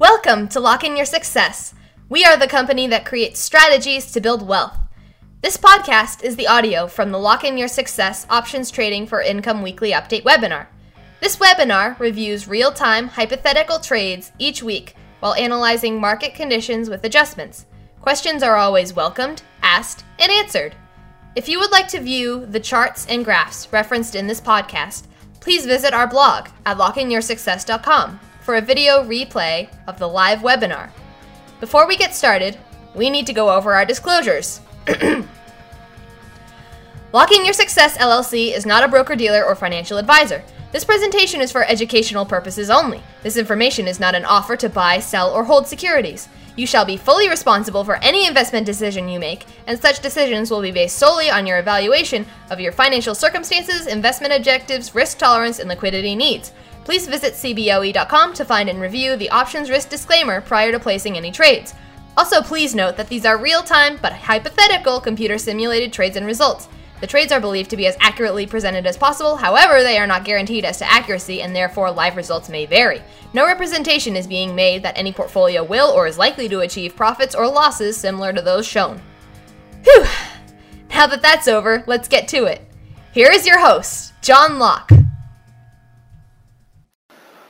Welcome to Locke In Your Success. We are the company that creates strategies to build wealth. This podcast is the audio from the Locke In Your Success Options Trading for Income Weekly Update webinar. This webinar reviews real time hypothetical trades each week while analyzing market conditions with adjustments. Questions are always welcomed, asked, and answered. If you would like to view the charts and graphs referenced in this podcast, please visit our blog at lockeinyoursuccess.com for a video replay of the live webinar. Before we get started, we need to go over our disclosures. Locke In Your Success LLC is not a broker dealer or financial advisor. This presentation is for educational purposes only. This information is not an offer to buy, sell, or hold securities. You shall be fully responsible for any investment decision you make, and such decisions will be based solely on your evaluation of your financial circumstances, investment objectives, risk tolerance, and liquidity needs. Please visit CBOE.com to find and review the options risk disclaimer prior to placing any trades. Also, please note that these are real time but hypothetical computer simulated trades and results. The trades are believed to be as accurately presented as possible, however, they are not guaranteed as to accuracy and therefore live results may vary. No representation is being made that any portfolio will or is likely to achieve profits or losses similar to those shown. Whew! Now that that's over, let's get to it. Here is your host, John Locke.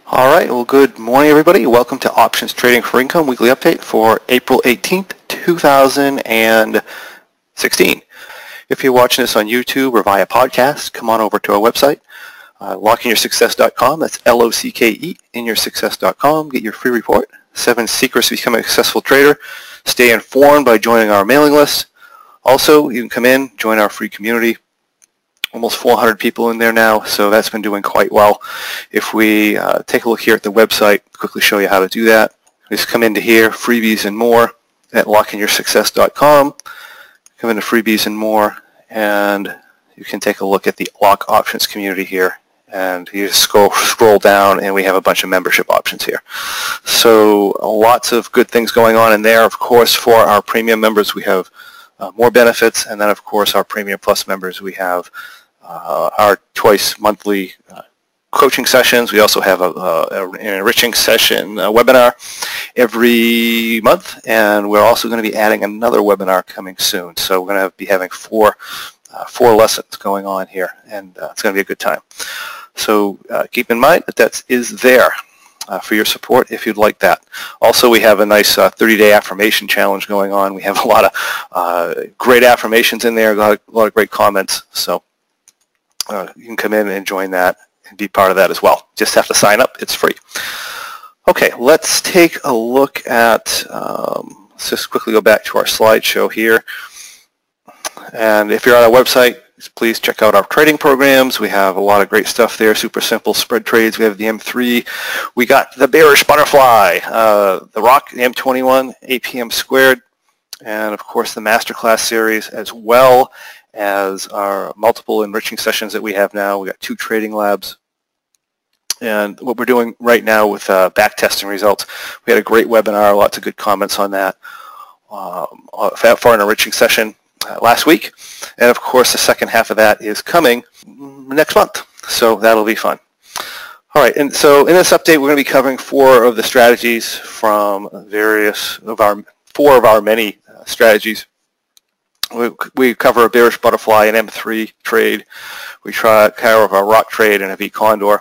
All right, well, good morning, everybody. Welcome to Options Trading for Income Weekly Update for April 18th, 2016. If you're watching this on YouTube or via podcast, come on over to our website, uh, lockeinyoursuccess.com. That's L-O-C-K-E, in inyoursuccess.com. Get your free report, Seven Secrets to Becoming a Successful Trader. Stay informed by joining our mailing list. Also, you can come in, join our free community, almost 400 people in there now, so that's been doing quite well. If we uh, take a look here at the website, quickly show you how to do that. Just come into here, freebies and more at lockeinyoursuccess.com. Come into freebies and more, and you can take a look at the lock options community here. And you just scroll, scroll down, and we have a bunch of membership options here. So lots of good things going on in there. Of course, for our premium members, we have uh, more benefits. And then, of course, our Premium Plus members, we have uh, our twice monthly uh, coaching sessions. We also have a, a, an enriching session webinar every month, and we're also going to be adding another webinar coming soon. So we're going to be having four uh, four lessons going on here, and uh, it's going to be a good time. So uh, keep in mind that that is there. Uh, for your support if you'd like that. Also, we have a nice 30-day affirmation challenge going on. We have a lot of great affirmations in there, a lot, of, a lot of great comments. So uh, you can come in and join that and be part of that as well. Just have to sign up. It's free. Okay, let's take a look at, um, let's just quickly go back to our slideshow here. And if you're on our website, please check out our trading programs. We have a lot of great stuff there, super simple spread trades. We have the M3. We got the bearish butterfly, uh, the rock, the M21, APM squared, and of course the masterclass series as well as our multiple enriching sessions that we have now. We got two trading labs. And what we're doing right now with uh, back testing results, we had a great webinar, lots of good comments on that um, uh, for an enriching session uh, last week. And of course, the second half of that is coming next month. So that'll be fun. All right, and so in this update, we're going to be covering four of the strategies from various of our, four of our many uh, strategies we, we cover a bearish butterfly, an M3 trade. We try cover a rock trade and a V condor.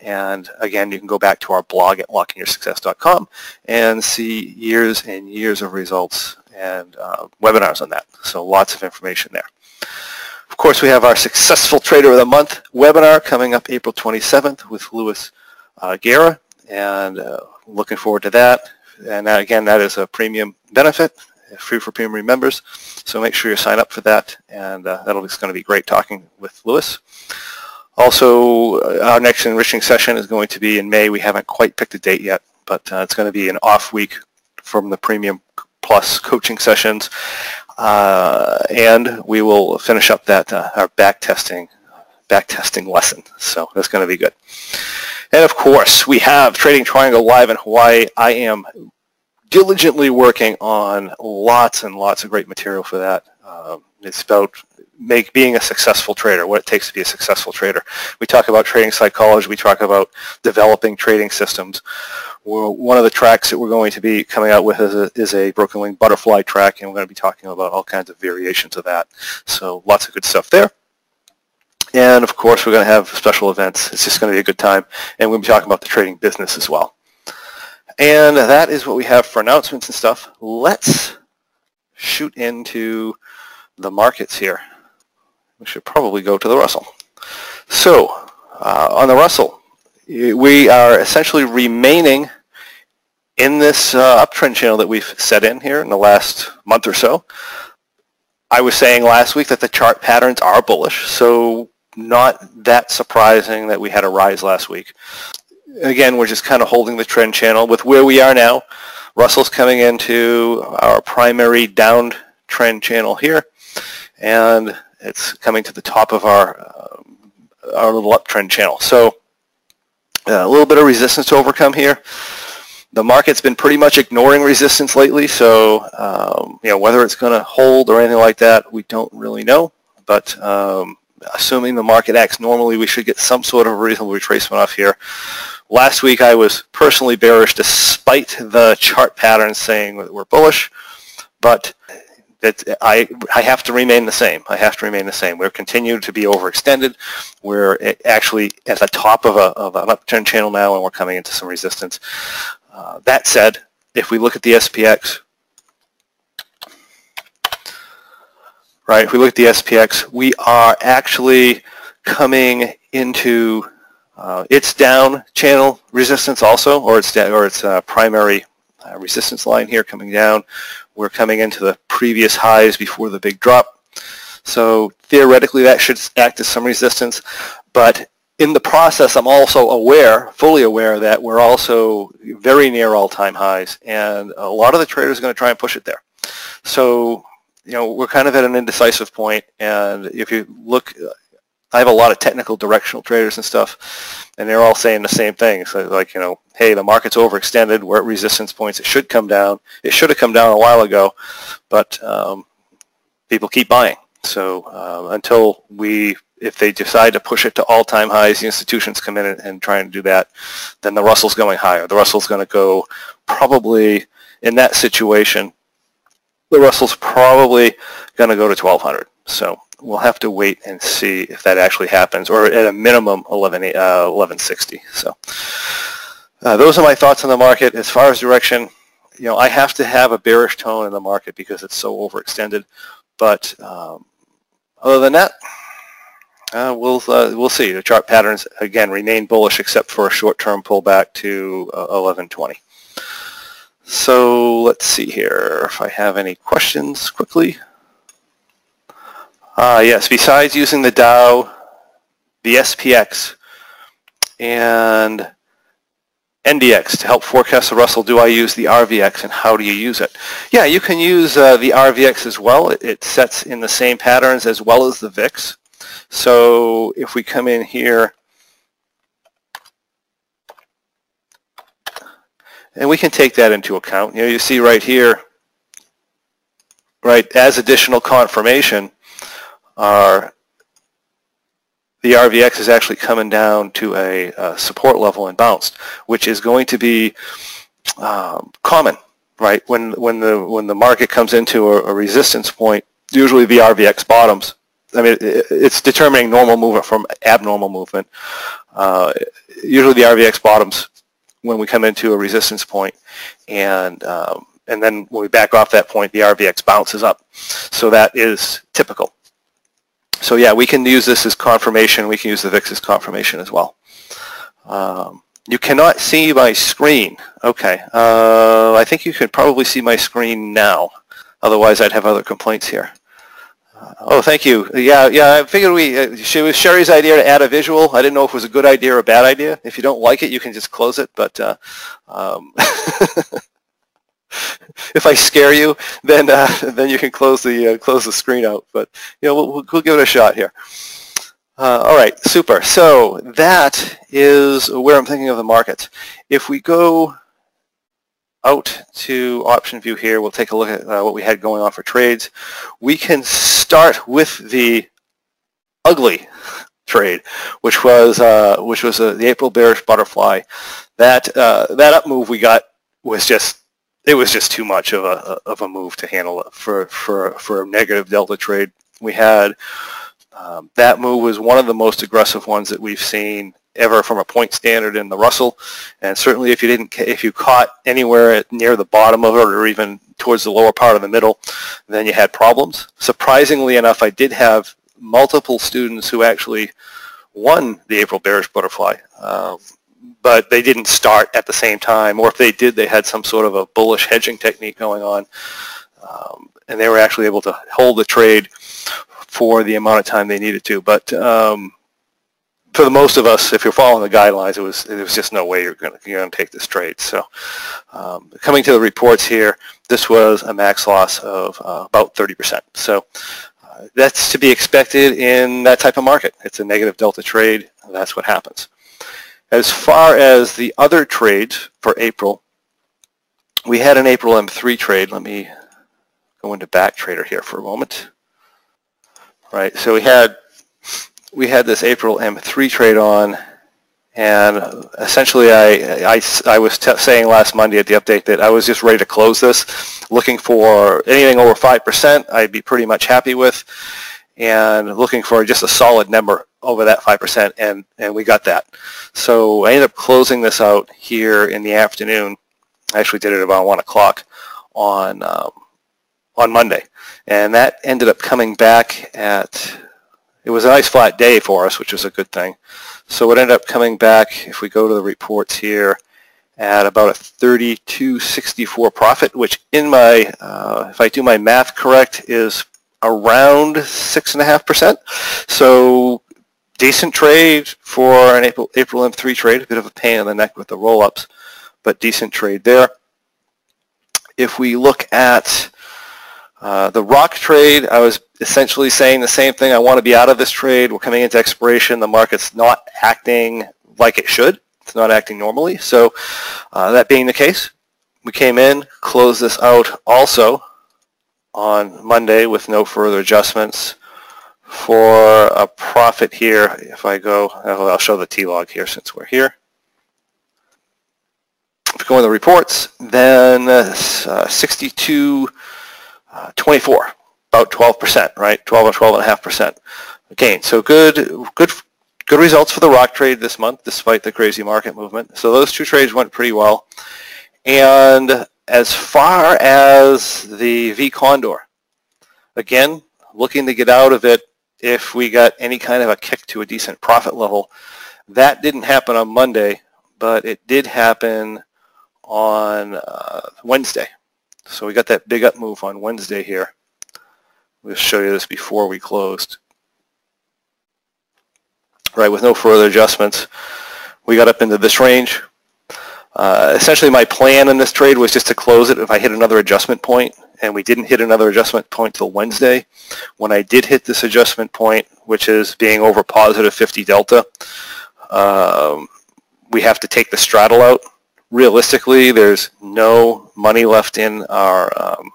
And again, you can go back to our blog at lockeinyoursuccess.com and see years and years of results and uh, webinars on that. So lots of information there. Of course, we have our Successful Trader of the Month webinar coming up April 27th with Louis uh, Guerra, and uh, looking forward to that. And again, that is a premium benefit free for premium members. So make sure you sign up for that, and uh, that'll be going to be great talking with Louis. Also, uh, our next enriching session is going to be in May. We haven't quite picked a date yet, but uh, it's going to be an off week from the Premium Plus coaching sessions, uh, and we will finish up that uh, our back testing back testing lesson. So that's going to be good. And of course, we have Trading Triangle live in Hawaii. I am diligently working on lots and lots of great material for that. Um, it's about make being a successful trader, what it takes to be a successful trader. We talk about trading psychology. We talk about developing trading systems. One of the tracks that we're going to be coming out with is a, is a Broken Wing Butterfly track, and we're going to be talking about all kinds of variations of that. So lots of good stuff there. And of course, we're going to have special events. It's just going to be a good time. And we'll be talking about the trading business as well. And that is what we have for announcements and stuff. Let's shoot into the markets here. We should probably go to the Russell. So uh, on the Russell, we are essentially remaining in this uh, uptrend channel that we've set in here in the last month or so. I was saying last week that the chart patterns are bullish, so not that surprising that we had a rise last week. Again, we're just kind of holding the trend channel with where we are now. Russell's coming into our primary down trend channel here, and it's coming to the top of our uh, our little uptrend channel. So uh, a little bit of resistance to overcome here. The market's been pretty much ignoring resistance lately, so um, you know whether it's going to hold or anything like that, we don't really know. But um, assuming the market acts normally, we should get some sort of reasonable retracement off here. Last week I was personally bearish despite the chart patterns saying that we're bullish, but that I, I have to remain the same. I have to remain the same. We're continued to be overextended. We're actually at the top of, a, of an uptrend channel now, and we're coming into some resistance. Uh, that said, if we look at the SPX, right? If we look at the SPX, we are actually coming into uh, its down channel resistance also, or its or its uh, primary uh, resistance line here coming down. We're coming into the previous highs before the big drop. So theoretically, that should act as some resistance, but in the process, I'm also aware, fully aware, that we're also very near all-time highs, and a lot of the traders are going to try and push it there. So you know, we're kind of at an indecisive point, and if you look, I have a lot of technical directional traders and stuff, and they're all saying the same thing. So like, you know, hey, the market's overextended. We're at resistance points. It should come down. It should have come down a while ago, but um, people keep buying. So uh, until we, if they decide to push it to all-time highs, the institutions come in and, and try and do that, then the Russell's going higher. The Russell's going to go probably in that situation the Russell's probably going to go to 1200. So we'll have to wait and see if that actually happens, or at a minimum 11, uh, 1160. So uh, those are my thoughts on the market. As far as direction, you know, I have to have a bearish tone in the market because it's so overextended. But um, other than that, uh, we'll uh, we'll see. The chart patterns again remain bullish except for a short-term pullback to 1120. Uh, so let's see here if I have any questions quickly. Uh, yes, besides using the Dow, the SPX, and NDX to help forecast the Russell, do I use the RVX and how do you use it? Yeah, you can use uh, the RVX as well. It, it sets in the same patterns as well as the VIX. So if we come in here And we can take that into account. You know, you see right here, right, as additional confirmation, our the RVX is actually coming down to a, a support level and bounced, which is going to be um, common, right? When when the when the market comes into a, a resistance point, usually the RVX bottoms. I mean, it, it's determining normal movement from abnormal movement. Uh, usually the RVX bottoms when we come into a resistance point, and um, and then when we back off that point, the RVX bounces up. So that is typical. So yeah, we can use this as confirmation. We can use the VIX as confirmation as well. Um, you cannot see my screen. Okay. Uh, I think you can probably see my screen now. Otherwise, I'd have other complaints here. Oh, thank you. Yeah, yeah. I figured we. Uh, it was Sherry's idea to add a visual. I didn't know if it was a good idea or a bad idea. If you don't like it, you can just close it. But uh, um, if I scare you, then uh, then you can close the uh, close the screen out. But you know, we'll, we'll give it a shot here. Uh, all right, super. So that is where I'm thinking of the market. If we go out to OptionVue here, we'll take a look at uh, what we had going on for trades. We can start with the ugly trade, which was uh, which was uh, the April bearish butterfly. That that up move we got was just it was just too much of a of a move to handle for for for a negative delta trade. We had um, that move was one of the most aggressive ones that we've seen ever from a point standard in the Russell, and certainly if you didn't if you caught anywhere near the bottom of it or even towards the lower part of the middle, then you had problems. Surprisingly enough, I did have multiple students who actually won the April bearish butterfly. Uh, but they didn't start at the same time, or if they did, they had some sort of a bullish hedging technique going on, um, and they were actually able to hold the trade for the amount of time they needed to. But um, for the most of us, if you're following the guidelines, it was there was just no way you're going to take this trade. So, um, coming to the reports here, this was a max loss of uh, about 30%. So. Uh, that's to be expected in that type of market. It's a negative delta trade. That's what happens. As far as the other trades for April, we had an April M3 trade. Let me go into back trader here for a moment. Right, so we had we had this April M3 trade on, and essentially I, I, I was saying last Monday at the update that I was just ready to close this, looking for anything over 5% I'd be pretty much happy with, and looking for just a solid number over that 5%, and, and we got that. So I ended up closing this out here in the afternoon. I actually did it about 1 o'clock on, um, on Monday. And that ended up coming back at, it was a nice flat day for us, which was a good thing. So it ended up coming back, if we go to the reports here, at about a 32.64 profit, which in my, uh, if I do my math correct, is around 6.5%. So decent trade for an April, April M3 trade, a bit of a pain in the neck with the roll-ups, but decent trade there. If we look at uh, the rock trade, I was essentially saying the same thing. I want to be out of this trade. We're coming into expiration. The market's not acting like it should. It's not acting normally. So uh, that being the case, we came in, closed this out also on Monday with no further adjustments for a profit here, if I go, I'll show the T-log here since we're here. If we go in the reports, then uh, 62, uh, 24, about 12%, right? 12 or 12.5% gain. So good, good, good results for the rock trade this month, despite the crazy market movement. So those two trades went pretty well. And as far as the V Condor, again, looking to get out of it if we got any kind of a kick to a decent profit level. That didn't happen on Monday, but it did happen on uh, Wednesday. So we got that big up move on Wednesday here. We'll show you this before we closed. Right, with no further adjustments, we got up into this range. Uh, essentially, my plan in this trade was just to close it if I hit another adjustment point and we didn't hit another adjustment point till Wednesday. When I did hit this adjustment point, which is being over positive 50 delta, um, we have to take the straddle out. Realistically, there's no money left in our um,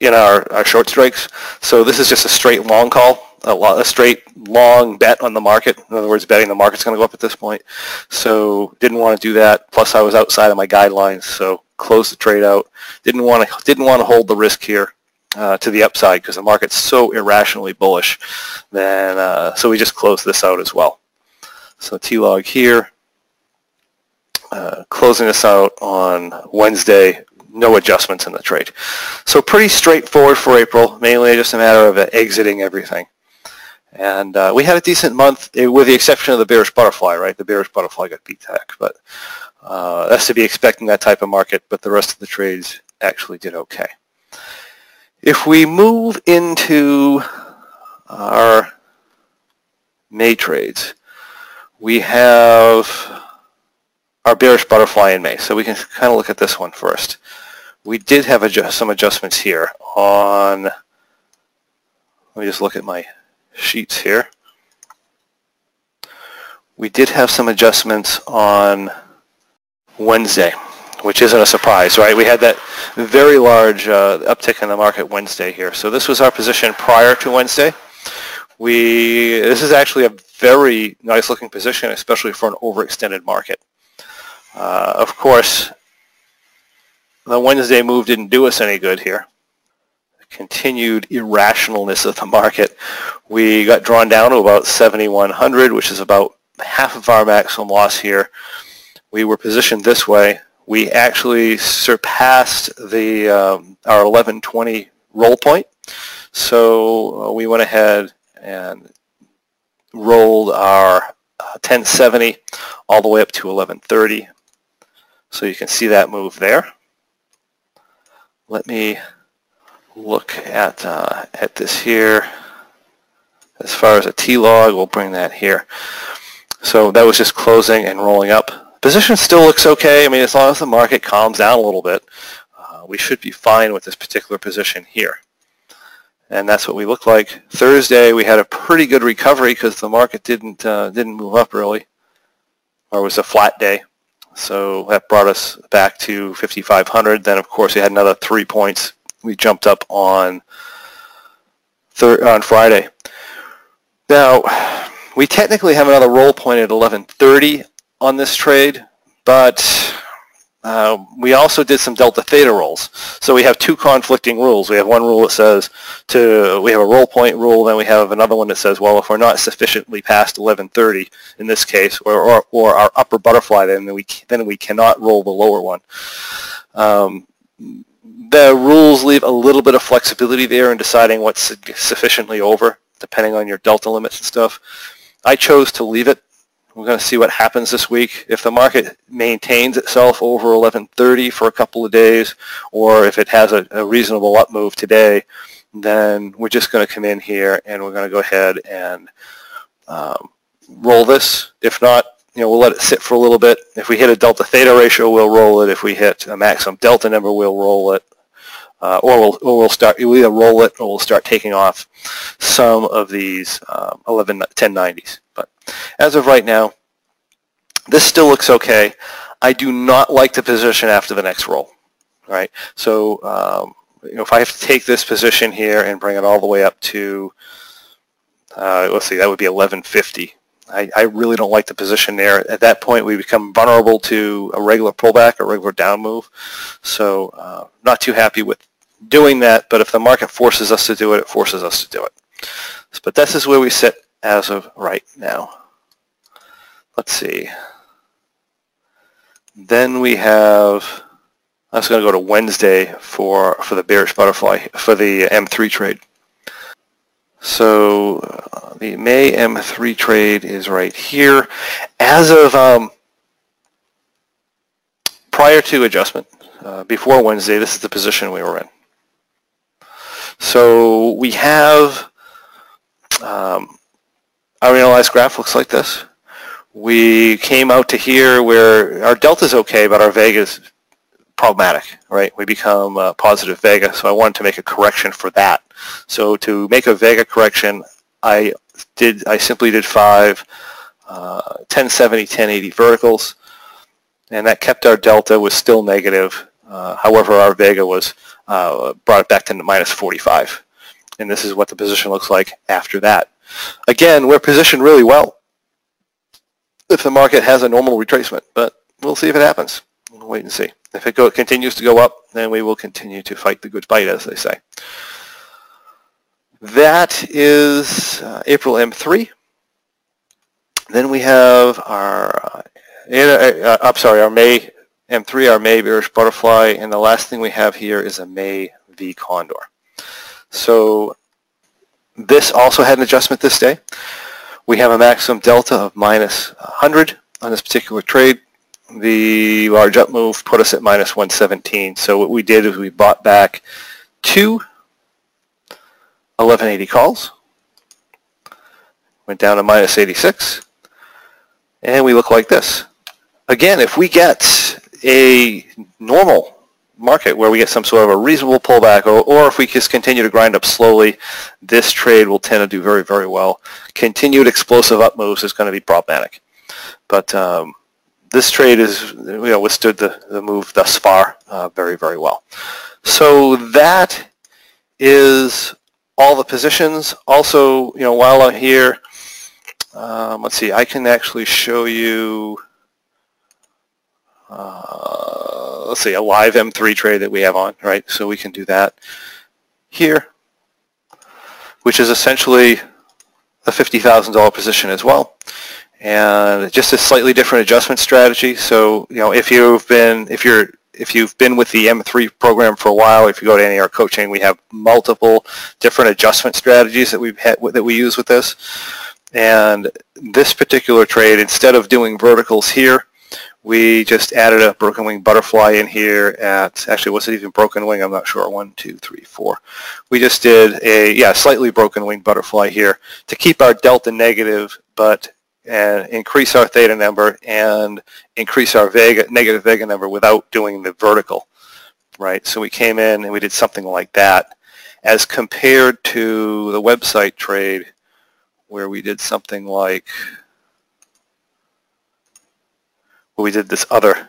in our, our short strikes. So this is just a straight long call, a, a straight long bet on the market. In other words, betting the market's going to go up at this point. So didn't want to do that. Plus, I was outside of my guidelines, so close the trade out. Didn't want to didn't want to hold the risk here uh, to the upside because the market's so irrationally bullish. Then uh, so we just closed this out as well. So T-log here, uh, closing this out on Wednesday. No adjustments in the trade. So pretty straightforward for April. Mainly just a matter of exiting everything. And uh, we had a decent month, eh, with the exception of the bearish butterfly, right? The bearish butterfly got beat heck, but uh, that's to be expecting that type of market, but the rest of the trades actually did okay. If we move into our May trades, we have our bearish butterfly in May. So we can kind of look at this one first. We did have adjust, some adjustments here on, let me just look at my sheets here. We did have some adjustments on Wednesday, which isn't a surprise, right? We had that very large uh, uptick in the market Wednesday here. So this was our position prior to Wednesday. We this is actually a very nice looking position, especially for an overextended market. Uh, of course, the Wednesday move didn't do us any good here. Continued irrationalness of the market. We got drawn down to about 7,100, which is about half of our maximum loss here. We were positioned this way. We actually surpassed the um, our 1120 roll point. So uh, we went ahead and rolled our uh, 1070 all the way up to 1130. So you can see that move there. Let me look at uh, at this here. As far as a T-log, we'll bring that here. So that was just closing and rolling up. Position still looks okay. I mean, as long as the market calms down a little bit, uh, we should be fine with this particular position here. And that's what we look like. Thursday, we had a pretty good recovery because the market didn't uh, didn't move up really, or it was a flat day. So that brought us back to 5,500. Then, of course, we had another three points. We jumped up on thir- on Friday. Now, we technically have another roll point at 1130 on this trade, but uh, we also did some delta theta rolls. So we have two conflicting rules. We have one rule that says to we have a roll point rule, then we have another one that says, well, if we're not sufficiently past 1130 in this case, or, or, or our upper butterfly, then we then we cannot roll the lower one. Um, the rules leave a little bit of flexibility there in deciding what's sufficiently over, depending on your delta limits and stuff. I chose to leave it. We're going to see what happens this week. If the market maintains itself over 1130 for a couple of days, or if it has a, a reasonable up move today, then we're just going to come in here and we're going to go ahead and um, roll this. If not, you know, we'll let it sit for a little bit. If we hit a delta theta ratio, we'll roll it. If we hit a maximum delta number, we'll roll it. Uh, or we'll or we'll start we'll either roll it or we'll start taking off some of these um, 11 1090s. But as of right now, this still looks okay. I do not like the position after the next roll. Right. So um, you know, if I have to take this position here and bring it all the way up to uh, let's see, that would be 1150. I, I, really don't like the position there. At that point, we become vulnerable to a regular pullback, a regular down move. So uh, not too happy with doing that, but if the market forces us to do it, it forces us to do it. But this is where we sit as of right now. Let's see. Then we have, I was going to go to Wednesday for, for the bearish butterfly, for the M3 trade. So uh, the May M3 trade is right here. As of um, prior to adjustment, uh, before Wednesday, this is the position we were in. So we have um, our analyzed graph looks like this. We came out to here where our delta is okay, but our vega is problematic, right? We become uh, positive vega, so I wanted to make a correction for that. So to make a vega correction, I did I simply did five uh, 1070, 1080 verticals, and that kept our delta was still negative. Uh, however, our vega was uh, brought it back to minus 45. And this is what the position looks like after that. Again, we're positioned really well if the market has a normal retracement, but we'll see if it happens. We'll wait and see. If it go, continues to go up, then we will continue to fight the good fight, as they say. That is uh, April M3. Then we have our, uh, uh, I'm sorry, our May M3, our May bearish butterfly, and the last thing we have here is a May V condor. So this also had an adjustment this day. We have a maximum delta of minus 100 on this particular trade. The large up move put us at minus 117. So what we did is we bought back two 1180 calls, went down to minus 86, and we look like this. Again, if we get a normal market where we get some sort of a reasonable pullback or, or if we just continue to grind up slowly, this trade will tend to do very, very well. Continued explosive up moves is going to be problematic. But um, this trade has you know, withstood the, the move thus far uh, very, very well. So that is all the positions. Also, you know, while I'm here, um, let's see, I can actually show you, uh, let's see, a live M3 trade that we have on, right? So we can do that here, which is essentially a $50,000 position as well. And just a slightly different adjustment strategy. So, you know, if you've been, if you're if you've been with the M3 program for a while, if you go to any of our coaching, we have multiple different adjustment strategies that we've had, that we use with this. And this particular trade, instead of doing verticals here, we just added a broken wing butterfly in here at, actually was it even broken wing? I'm not sure. One, two, three, four. We just did a, yeah, slightly broken wing butterfly here to keep our delta negative, but and increase our theta number and increase our vega, negative vega number without doing the vertical, right? So we came in and we did something like that as compared to the website trade where we did something like, where we did this other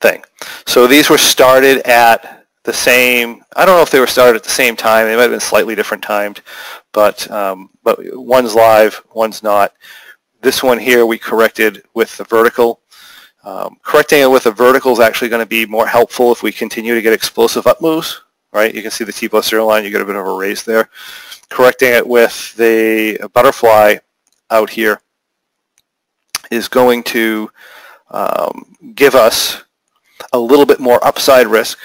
thing. So these were started at the same, I don't know if they were started at the same time, they might have been slightly different timed, but um, but one's live, one's not. This one here we corrected with the vertical. Um, correcting it with a vertical is actually going to be more helpful if we continue to get explosive up moves, right? You can see the T plus zero line, you get a bit of a raise there. Correcting it with the butterfly out here is going to um, give us a little bit more upside risk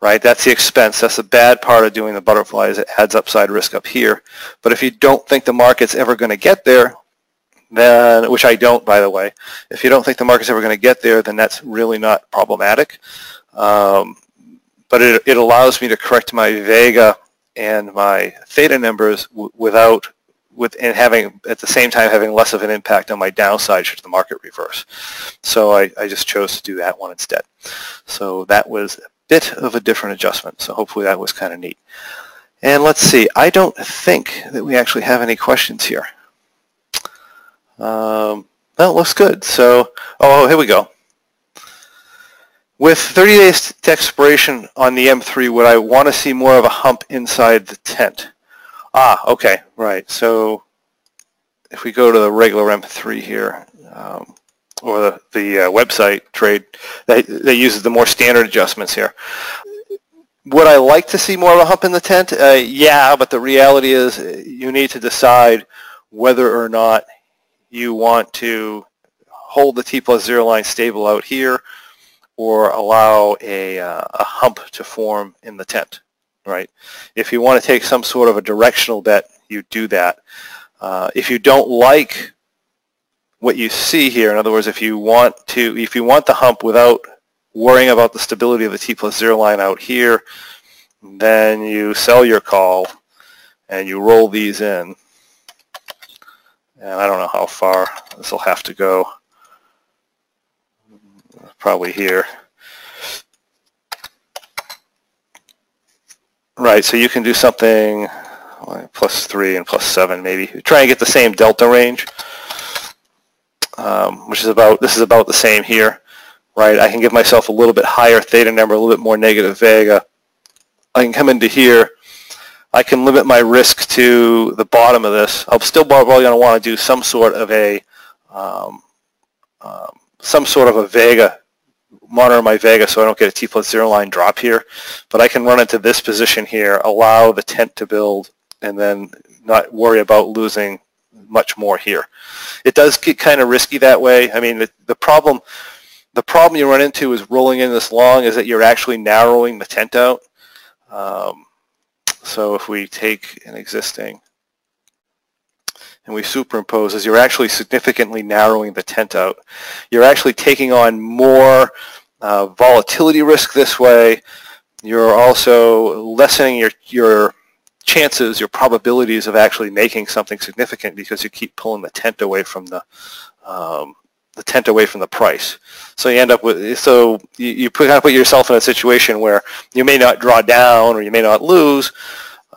right? That's the expense. That's the bad part of doing the butterfly is It adds upside risk up here. But if you don't think the market's ever going to get there, then, which I don't, by the way, if you don't think the market's ever going to get there, then that's really not problematic. Um, but it, it allows me to correct my vega and my theta numbers w- without with and having at the same time having less of an impact on my downside should the market reverse. So I, I just chose to do that one instead. So that was bit of a different adjustment. So hopefully that was kind of neat. And let's see, I don't think that we actually have any questions here. Um, well, looks good. So, oh, here we go. With 30 days to expiration on the M3, would I want to see more of a hump inside the tent? Ah, okay, right. So if we go to the regular M3 here, um, or the, the uh, website trade that, that uses the more standard adjustments here. Would I like to see more of a hump in the tent? Uh, yeah, but the reality is uh, you need to decide whether or not you want to hold the T plus zero line stable out here or allow a, uh, a hump to form in the tent, right? If you want to take some sort of a directional bet, you do that. Uh, if you don't like what you see here. In other words, if you want to, if you want the hump without worrying about the stability of the T plus zero line out here, then you sell your call and you roll these in. And I don't know how far this will have to go. Probably here. Right, so you can do something plus 3 and plus 7 maybe. Try and get the same delta range um, which is about, this is about the same here, right? I can give myself a little bit higher theta number, a little bit more negative vega. I can come into here. I can limit my risk to the bottom of this. I'm still probably going to want to do some sort of a, um, um, some sort of a vega, monitor my vega so I don't get a T plus zero line drop here. But I can run into this position here, allow the tent to build, and then not worry about losing much more here. It does get kind of risky that way. I mean, the, the problem the problem you run into is rolling in this long is that you're actually narrowing the tent out. Um, so if we take an existing and we superimpose as you're actually significantly narrowing the tent out. You're actually taking on more uh, volatility risk this way. You're also lessening your, your chances, your probabilities of actually making something significant because you keep pulling the tent away from the um, the tent away from the price. So you end up with so you, you put, kind of put yourself in a situation where you may not draw down or you may not lose,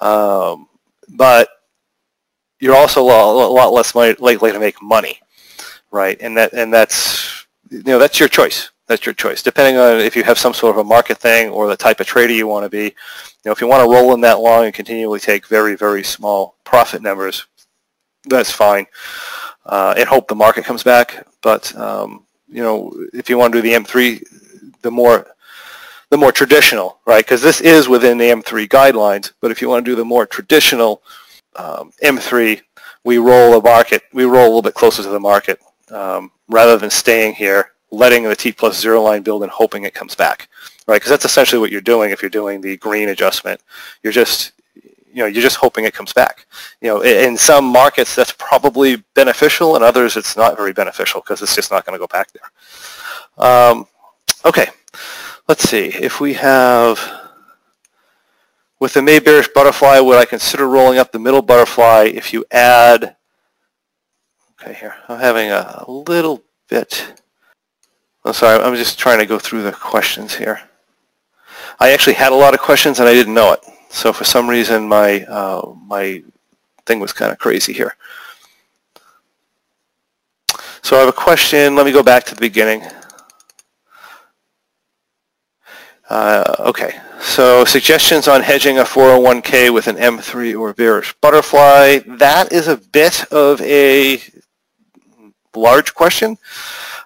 um, but you're also a lot, a lot less likely to make money, right? And that and that's you know that's your choice. That's your choice. Depending on if you have some sort of a market thing or the type of trader you want to be. You know, if you want to roll in that long and continually take very, very small profit numbers, that's fine. Uh, and hope the market comes back. But um, you know, if you want to do the M3, the more the more traditional, right? Because this is within the M3 guidelines. But if you want to do the more traditional um, M3, we roll a market, we roll a little bit closer to the market um, rather than staying here, letting the T plus zero line build and hoping it comes back, right? Because that's essentially what you're doing if you're doing the green adjustment. You're just, you know, you're just hoping it comes back. You know, in some markets that's probably beneficial, and others it's not very beneficial because it's just not going to go back there. Um, okay, let's see if we have with the May bearish butterfly, would I consider rolling up the middle butterfly if you add, okay here, I'm having a little bit, I'm sorry, I'm just trying to go through the questions here. I actually had a lot of questions and I didn't know it. So for some reason my, uh, my thing was kind of crazy here. So I have a question, let me go back to the beginning. Uh, okay, so suggestions on hedging a 401k with an M3 or bearish butterfly. That is a bit of a large question.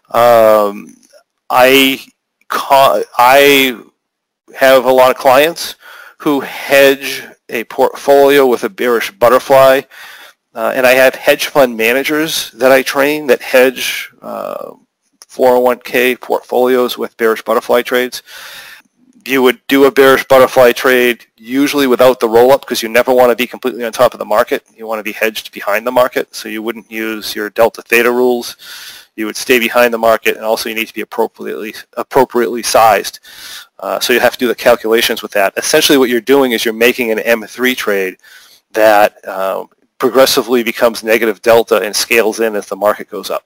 Um, I I have a lot of clients who hedge a portfolio with a bearish butterfly, uh, and I have hedge fund managers that I train that hedge uh, 401k portfolios with bearish butterfly trades you would do a bearish butterfly trade usually without the roll-up because you never want to be completely on top of the market. You want to be hedged behind the market, so you wouldn't use your delta theta rules. You would stay behind the market, and also you need to be appropriately appropriately sized. Uh, so you have to do the calculations with that. Essentially, what you're doing is you're making an M3 trade that um, progressively becomes negative delta and scales in as the market goes up,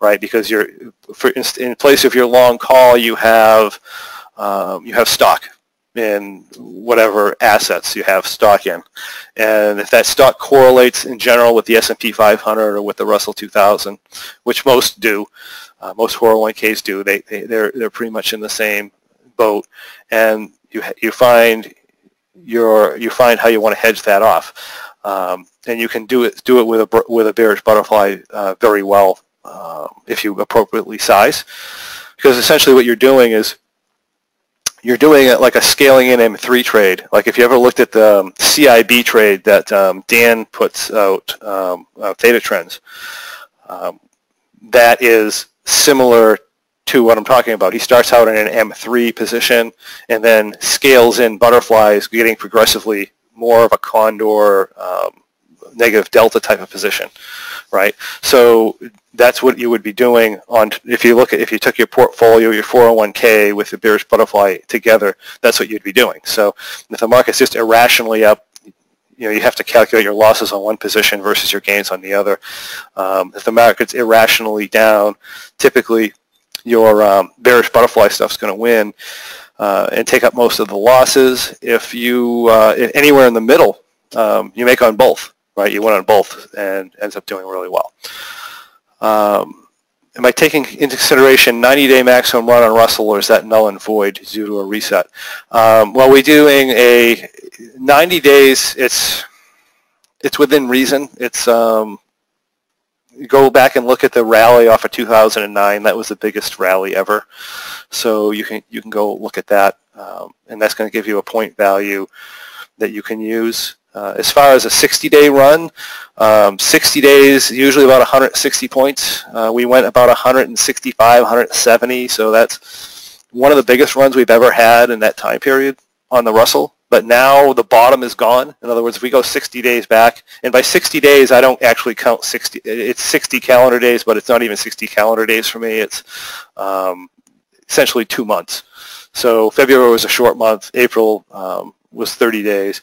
right? Because you're for, in, in place of your long call, you have um, you have stock in whatever assets you have stock in. And if that stock correlates in general with the S&P 500 or with the Russell 2000, which most do, uh, most 401ks do, they, they, they're, they're pretty much in the same boat. And you, you find your, you find how you want to hedge that off. Um, and you can do it, do it with a, with a bearish butterfly uh, very well uh, if you appropriately size. Because essentially what you're doing is you're doing it like a scaling in M3 trade. Like if you ever looked at the um, CIB trade that um, Dan puts out, um, uh, Theta Trends, um, that is similar to what I'm talking about. He starts out in an M3 position and then scales in butterflies, getting progressively more of a condor um, negative delta type of position, right? So that's what you would be doing on if you look at if you took your portfolio your 401k with the bearish butterfly together that's what you'd be doing. So if the market's just irrationally up you know you have to calculate your losses on one position versus your gains on the other. Um, if the market's irrationally down typically your um, bearish butterfly stuff's going to win uh, and take up most of the losses. If you uh, anywhere in the middle um, you make on both right you win on both and ends up doing really well um, am I taking into consideration 90-day maximum run on Russell, or is that null and void due to a reset? Um, well, we're doing a 90 days. It's it's within reason. It's um, go back and look at the rally off of 2009. That was the biggest rally ever. So you can you can go look at that, um, and that's going to give you a point value that you can use. Uh, as far as a 60-day run, um, 60 days, usually about 160 points. Uh, we went about 165, 170, so that's one of the biggest runs we've ever had in that time period on the Russell. But now the bottom is gone. In other words, if we go 60 days back, and by 60 days, I don't actually count 60. It's 60 calendar days, but it's not even 60 calendar days for me. It's um, essentially two months. So February was a short month. April um, was 30 days.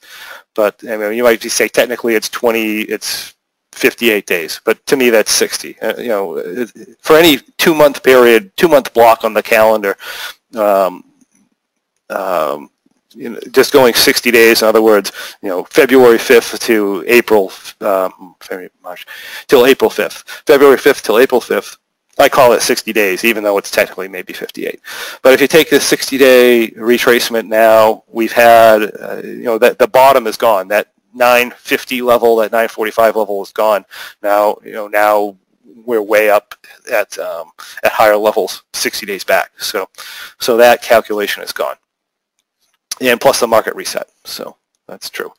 But I mean, you might say technically it's 20, it's 58 days, but to me that's 60. Uh, you know, for any two-month period, two-month block on the calendar, um, um, you know, just going 60 days. In other words, you know, February 5th to April, um, February, March, till April 5th. February 5th till April 5th. I call it 60 days, even though it's technically maybe 58. But if you take this 60-day retracement now, we've had, uh, you know, that the bottom is gone. That 950 level, that 945 level is gone. Now, you know, now we're way up at um, at higher levels 60 days back. So, so that calculation is gone. And plus the market reset. So that's true.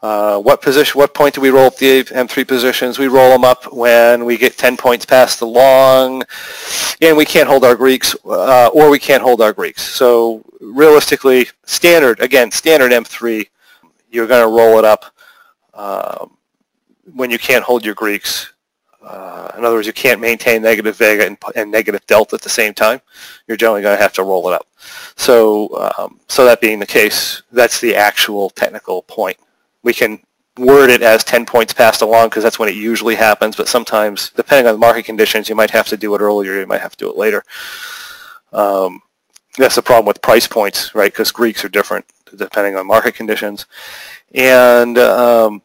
Uh, what position, what point do we roll up the M3 positions? We roll them up when we get 10 points past the long, and we can't hold our Greeks, uh, or we can't hold our Greeks. So realistically, standard, again, standard M3, you're going to roll it up um, when you can't hold your Greeks. Uh, in other words, you can't maintain negative vega and, and, negative delta at the same time. You're generally going to have to roll it up. So, um, so that being the case, that's the actual technical point we can word it as 10 points passed along because that's when it usually happens, but sometimes, depending on the market conditions, you might have to do it earlier, you might have to do it later. Um, that's the problem with price points, right, because Greeks are different depending on market conditions. And um,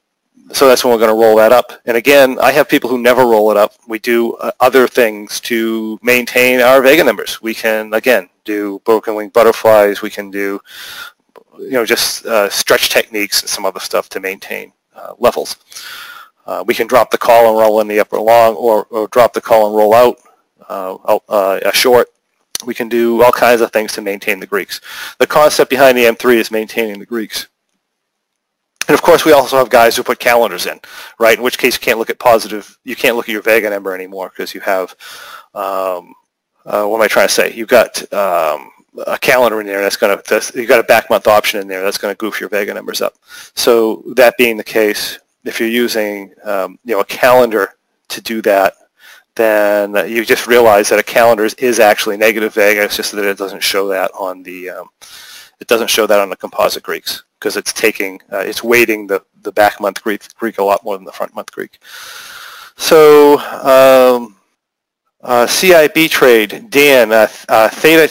so that's when we're going to roll that up. And again, I have people who never roll it up. We do uh, other things to maintain our Vega numbers. We can, again, do broken wing butterflies. We can do you know, just uh, stretch techniques and some other stuff to maintain uh, levels. Uh, we can drop the call and roll in the upper long or, or drop the call and roll out, uh, uh, a short. We can do all kinds of things to maintain the Greeks. The concept behind the M3 is maintaining the Greeks. And of course, we also have guys who put calendars in, right? In which case, you can't look at positive. You can't look at your Vega number anymore because you have. Um, uh, what am I trying to say? You've got um, a calendar in there that's going to, you've got a back month option in there that's going to goof your Vega numbers up. So that being the case, if you're using, um, you know, a calendar to do that, then you just realize that a calendar is actually negative Vega. It's just that it doesn't show that on the, um, it doesn't show that on the composite Greeks because it's taking, uh, it's weighting the, the back month Greek, Greek a lot more than the front month Greek. So, um, uh, CIB trade, Dan, uh, uh, Theta,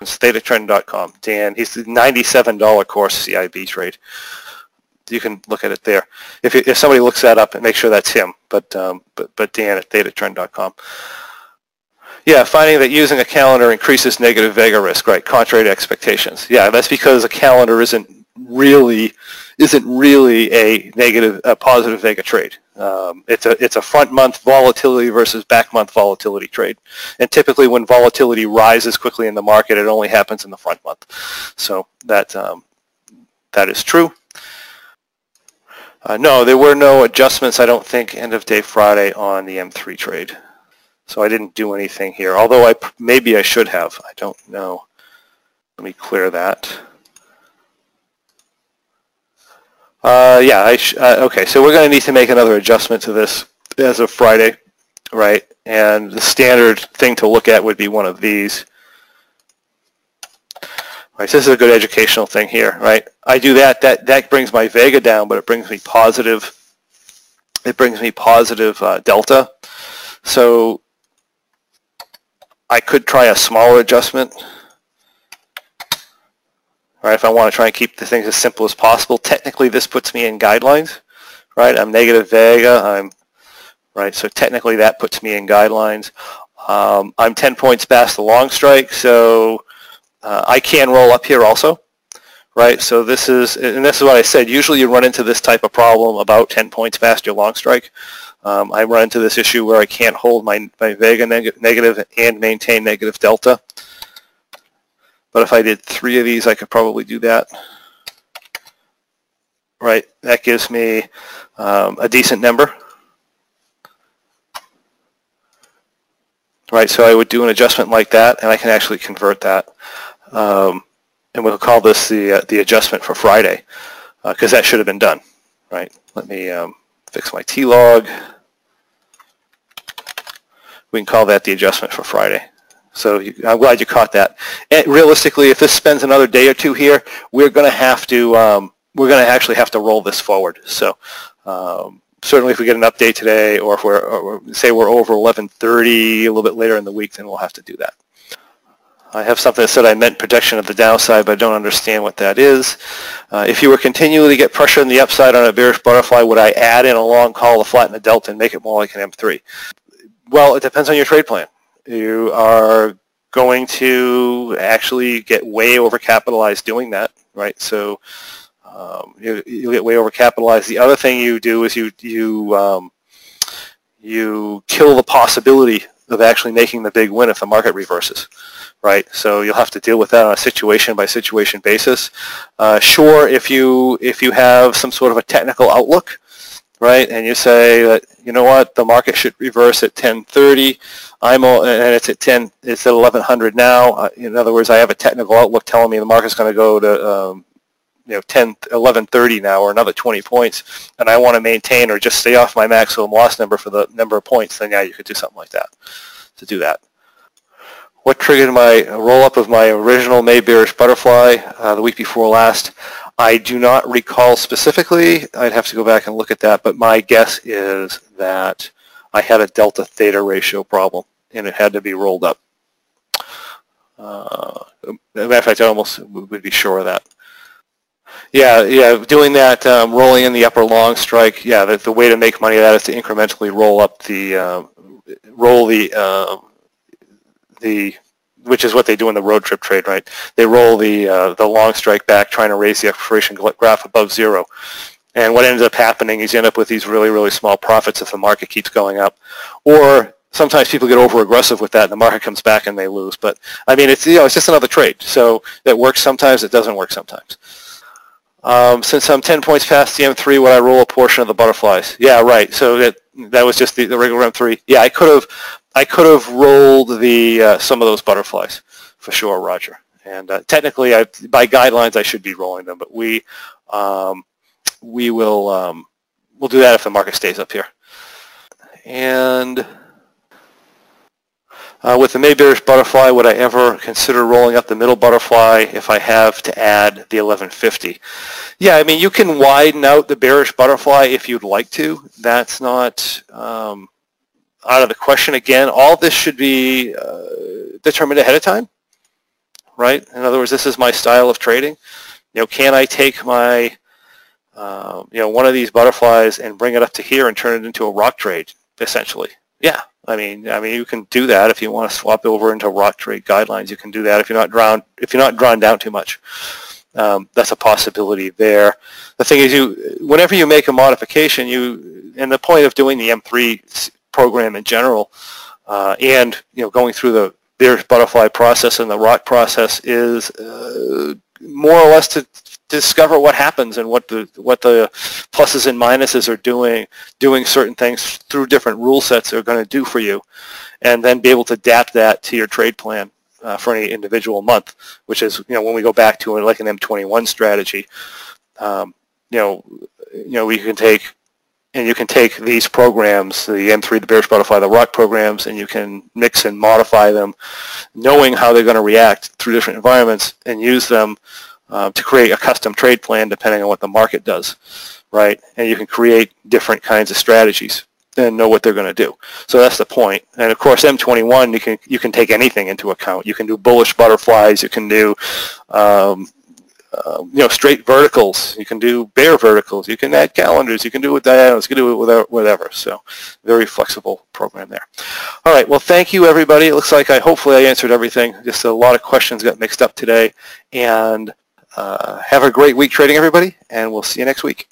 thetatrend.com. Dan, he's the $97 course CIB trade. You can look at it there. If, if somebody looks that up, and make sure that's him. But um, but but Dan at thetatrend.com. Yeah, finding that using a calendar increases negative vega risk, right? Contrary to expectations. Yeah, that's because a calendar isn't really isn't really a negative, a positive vega trade. Um, it's a it's a front month volatility versus back month volatility trade, and typically when volatility rises quickly in the market, it only happens in the front month. So that um, that is true. Uh, no, there were no adjustments. I don't think end of day Friday on the M3 trade, so I didn't do anything here. Although I maybe I should have. I don't know. Let me clear that. Uh, yeah, I sh- uh, okay, so we're going to need to make another adjustment to this as of Friday, right? And the standard thing to look at would be one of these. Right, so this is a good educational thing here, right? I do that, that, that brings my vega down, but it brings me positive, it brings me positive uh, delta. So I could try a smaller adjustment right? If I want to try and keep the things as simple as possible, technically this puts me in guidelines, right? I'm negative vega, I'm, right? So technically that puts me in guidelines. Um, I'm 10 points past the long strike, so uh, I can roll up here also, right? So this is, and this is what I said, usually you run into this type of problem about 10 points past your long strike. Um, I run into this issue where I can't hold my, my Vega neg negative and maintain negative delta. But if I did three of these, I could probably do that. Right, that gives me um, a decent number. Right, so I would do an adjustment like that, and I can actually convert that. Um, and we'll call this the, uh, the adjustment for Friday, because uh, that should have been done. Right, let me um, fix my T-log. We can call that the adjustment for Friday. So I'm glad you caught that. And realistically, if this spends another day or two here, we're going to have to um, we're going to actually have to roll this forward. So um, certainly, if we get an update today, or if we're or say we're over 11:30 a little bit later in the week, then we'll have to do that. I have something that said I meant protection of the downside, but I don't understand what that is. Uh, if you were continually to get pressure on the upside on a bearish butterfly, would I add in a long call to flatten the delta and make it more like an M3? well, it depends on your trade plan. You are going to actually get way overcapitalized doing that, right? So um, you, you get way overcapitalized. The other thing you do is you you um, you kill the possibility of actually making the big win if the market reverses, right? So you'll have to deal with that on a situation by situation basis. Uh, sure, if you if you have some sort of a technical outlook, right? And you say that you know what, the market should reverse at 10:30. I'm all, and it's at 10. It's at 1100 now. In other words, I have a technical outlook telling me the market's going to go to um, you know 10 1130 now or another 20 points and I want to maintain or just stay off my maximum loss number for the number of points then yeah you could do something like that to do that what triggered my roll up of my original May bearish butterfly uh, the week before last I do not recall specifically. I'd have to go back and look at that, but my guess is that I had a delta theta ratio problem and it had to be rolled up. Uh, matter of fact, I almost would be sure of that. Yeah, yeah, doing that, um, rolling in the upper long strike, yeah, the, the way to make money of that is to incrementally roll up the, uh, roll the, uh, the which is what they do in the road trip trade, right? They roll the uh, the long strike back, trying to raise the expiration graph above zero. And what ends up happening is you end up with these really, really small profits if the market keeps going up. Or sometimes people get over aggressive with that and the market comes back and they lose. But I mean, it's, you know, it's just another trade. So it works sometimes, it doesn't work sometimes. Um, since I'm 10 points past the M3, would I roll a portion of the butterflies? Yeah, right. So that that was just the, the regular M3. Yeah, I could have I could have rolled the uh, some of those butterflies for sure, Roger. And uh, technically, I, by guidelines, I should be rolling them, but we um, we will um, we'll do that if the market stays up here. And uh, with the May bearish butterfly, would I ever consider rolling up the middle butterfly if I have to add the 1150? Yeah, I mean, you can widen out the bearish butterfly if you'd like to. That's not um, out of the question again. All this should be uh, determined ahead of time, right? In other words, this is my style of trading. You know, can I take my, uh, you know, one of these butterflies and bring it up to here and turn it into a rock trade, essentially? Yeah, I mean, I mean, you can do that if you want to swap over into rock trade guidelines. You can do that if you're not drawn if you're not drawn down too much. Um, that's a possibility there. The thing is, you whenever you make a modification, you and the point of doing the M3 program in general, uh, and you know going through the bearish butterfly process and the rock process is uh, more or less to discover what happens and what the what the pluses and minuses are doing doing certain things through different rule sets are going to do for you and then be able to adapt that to your trade plan uh, for any individual month which is you know when we go back to like an M21 strategy um, you know you know we can take and you can take these programs, the M3, the Bearish Butterfly, the Rock programs, and you can mix and modify them, knowing how they're going to react through different environments, and use them uh, to create a custom trade plan depending on what the market does, right? And you can create different kinds of strategies and know what they're going to do. So that's the point. And of course, M21, you can you can take anything into account. You can do bullish butterflies. You can do um, uh, you know, straight verticals. You can do bear verticals. You can add calendars. You can do it with diagonals. You can do it without whatever. So very flexible program there. All right. Well, thank you, everybody. It looks like I hopefully I answered everything. Just a lot of questions got mixed up today. And Uh, have a great week trading, everybody. And we'll see you next week.